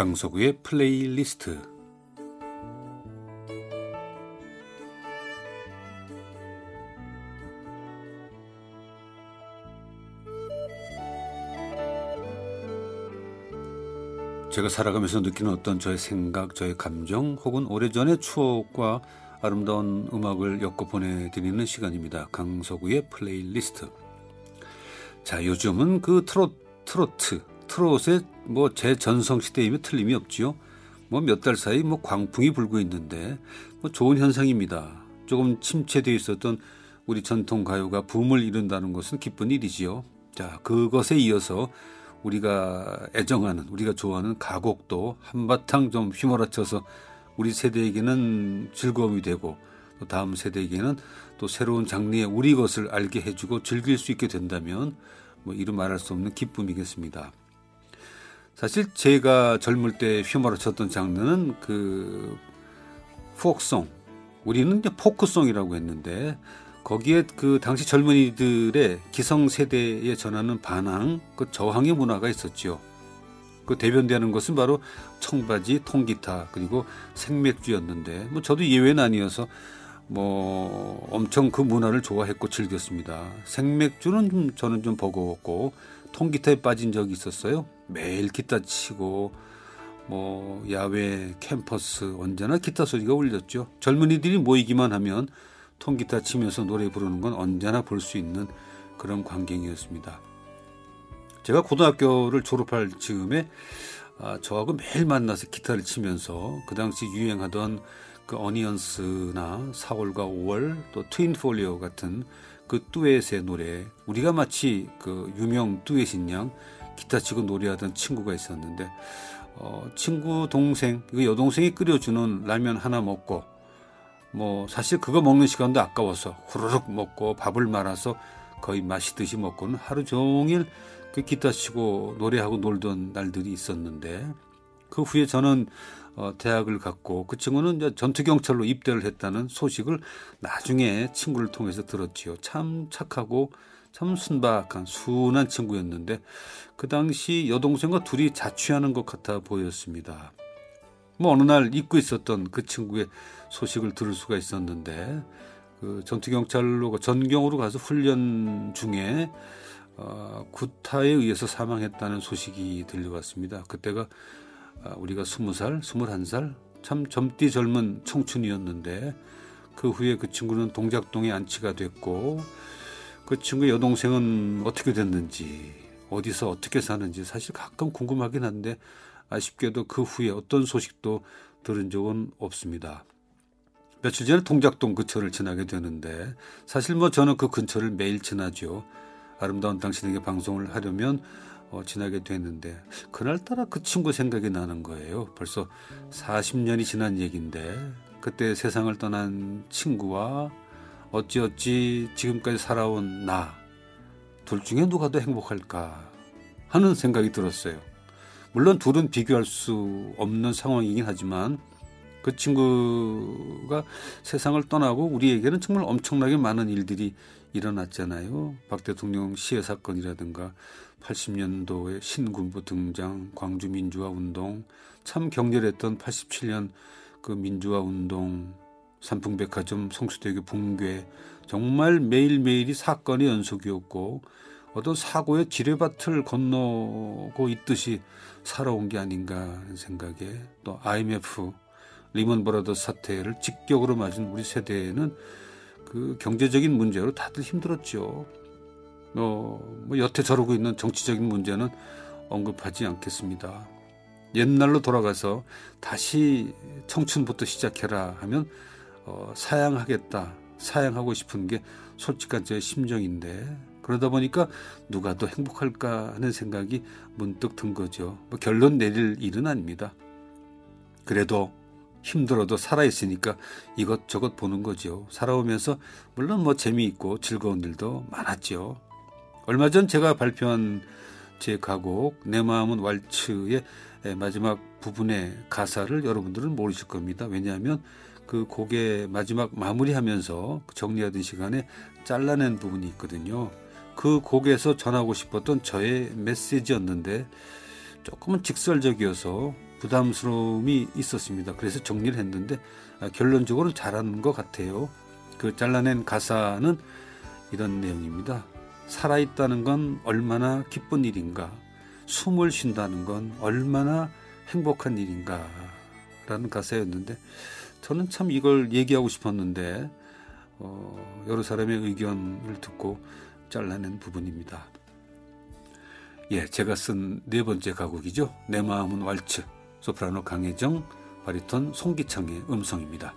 강석우의 플레이리스트 제가 살아가면서 느끼는 어떤 저의 생각, 저의 감정 혹은 오래전의 추억과 아름다운 음악을 엮어 보내드리는 시간입니다. 강석우의 플레이리스트. 자, 요즘은 그 트롯, 트로트, 트롯의 뭐 재전성 시대이면 틀림이 없지요. 뭐 몇 달 사이 뭐 광풍이 불고 있는데 뭐 좋은 현상입니다. 조금 침체되어 있었던 우리 전통 가요가 붐을 이룬다는 것은 기쁜 일이지요. 자, 그것에 이어서 우리가 애정하는, 우리가 좋아하는 가곡도 한바탕 좀 휘몰아쳐서 우리 세대에게는 즐거움이 되고 또 다음 세대에게는 또 새로운 장르의 우리 것을 알게 해주고 즐길 수 있게 된다면 뭐 이루 말할 수 없는 기쁨이겠습니다. 사실 제가 젊을 때 휘몰아쳤던 장르는 그 포크송, 우리는 이제 포크송이라고 했는데 거기에 그 당시 젊은이들의 기성세대에 전하는 반항, 그 저항의 문화가 있었죠. 그 대변되는 것은 바로 청바지, 통기타, 그리고 생맥주였는데, 뭐 저도 예외는 아니어서 뭐 엄청 그 문화를 좋아했고 즐겼습니다. 생맥주는 좀 저는 좀 버거웠고, 통기타에 빠진 적이 있었어요. 매일 기타 치고, 뭐 야외 캠퍼스 언제나 기타 소리가 울렸죠. 젊은이들이 모이기만 하면 통기타 치면서 노래 부르는 건 언제나 볼 수 있는 그런 광경이었습니다. 제가 고등학교를 졸업할 즈음에 아, 저하고 매일 만나서 기타를 치면서 그 당시 유행하던 그 어니언스나 4월과 5월 또 트윈폴리오 같은 그 듀엣의 노래 우리가 마치 그 유명 듀엣인 양 기타 치고 노래하던 친구가 있었는데 어, 친구 동생 그 여동생이 끓여주는 라면 하나 먹고 뭐 사실 그거 먹는 시간도 아까워서 후루룩 먹고 밥을 말아서 거의 마시듯이 먹고는 하루 종일 그 기타 치고 노래하고 놀던 날들이 있었는데 그 후에 저는 어, 대학을 갔고 그 친구는 이제 전투경찰로 입대를 했다는 소식을 나중에 친구를 통해서 들었지요. 참 착하고 참 순박한 순한 친구였는데 그 당시 여동생과 둘이 자취하는 것 같아 보였습니다. 뭐 어느 날 잊고 있었던 그 친구의 소식을 들을 수가 있었는데 그 전투경찰로 전경으로 가서 훈련 중에 어, 구타에 의해서 사망했다는 소식이 들려왔습니다. 그때가 아, 우리가 스무 살, 스물한 살, 참 젊디 젊은 청춘이었는데 그 후에 그 친구는 동작동에 안치가 됐고 그 친구의 여동생은 어떻게 됐는지 어디서 어떻게 사는지 사실 가끔 궁금하긴 한데 아쉽게도 그 후에 어떤 소식도 들은 적은 없습니다. 며칠 전에 동작동 근처를 지나게 되는데 사실 뭐 저는 그 근처를 매일 지나죠. 아름다운 당신에게 방송을 하려면 어, 지나게 됐는데 그날따라 그 친구 생각이 나는 거예요. 벌써 40년이 지난 얘기인데 그때 세상을 떠난 친구와 어찌어찌 지금까지 살아온 나 둘 중에 누가 더 행복할까 하는 생각이 들었어요. 물론 둘은 비교할 수 없는 상황이긴 하지만 그 친구가 세상을 떠나고 우리에게는 정말 엄청나게 많은 일들이 일어났잖아요. 박 대통령 시해 사건이라든가 80년도에 신군부 등장, 광주 민주화 운동, 참 격렬했던 87년 그 민주화 운동, 삼풍백화점 성수대교 붕괴, 정말 매일매일이 사건의 연속이었고 어떤 사고의 지뢰밭을 건너고 있듯이 살아온 게 아닌가 하는 생각에 또 IMF 리먼 브라더 사태를 직격으로 맞은 우리 세대에는 그 경제적인 문제로 다들 힘들었죠. 어, 뭐 여태 저러고 있는 정치적인 문제는 언급하지 않겠습니다. 옛날로 돌아가서 다시 청춘부터 시작해라 하면 어, 사양하겠다, 사양하고 싶은 게 솔직한 제 심정인데 그러다 보니까 누가 더 행복할까 하는 생각이 문득 든 거죠. 뭐 결론 내릴 일은 아닙니다. 그래도 힘들어도 살아있으니까 이것저것 보는 거죠. 살아오면서 물론 뭐 재미있고 즐거운 일도 많았죠. 얼마 전 제가 발표한 제 가곡 내 마음은 왈츠의 마지막 부분의 가사를 여러분들은 모르실 겁니다. 왜냐하면 그 곡의 마지막 마무리하면서 정리하던 시간에 잘라낸 부분이 있거든요. 그 곡에서 전하고 싶었던 저의 메시지였는데 조금은 직설적이어서 부담스러움이 있었습니다. 그래서 정리를 했는데 아, 결론적으로 잘한 것 같아요. 그 잘라낸 가사는 이런 내용입니다. 살아있다는 건 얼마나 기쁜 일인가. 숨을 쉰다는 건 얼마나 행복한 일인가. 라는 가사였는데 저는 참 이걸 얘기하고 싶었는데 어, 여러 사람의 의견을 듣고 잘라낸 부분입니다. 예, 제가 쓴 네 번째 가곡이죠. 내 마음은 왈츠. 소프라노 강혜정, 바리톤 송기창의 음성입니다.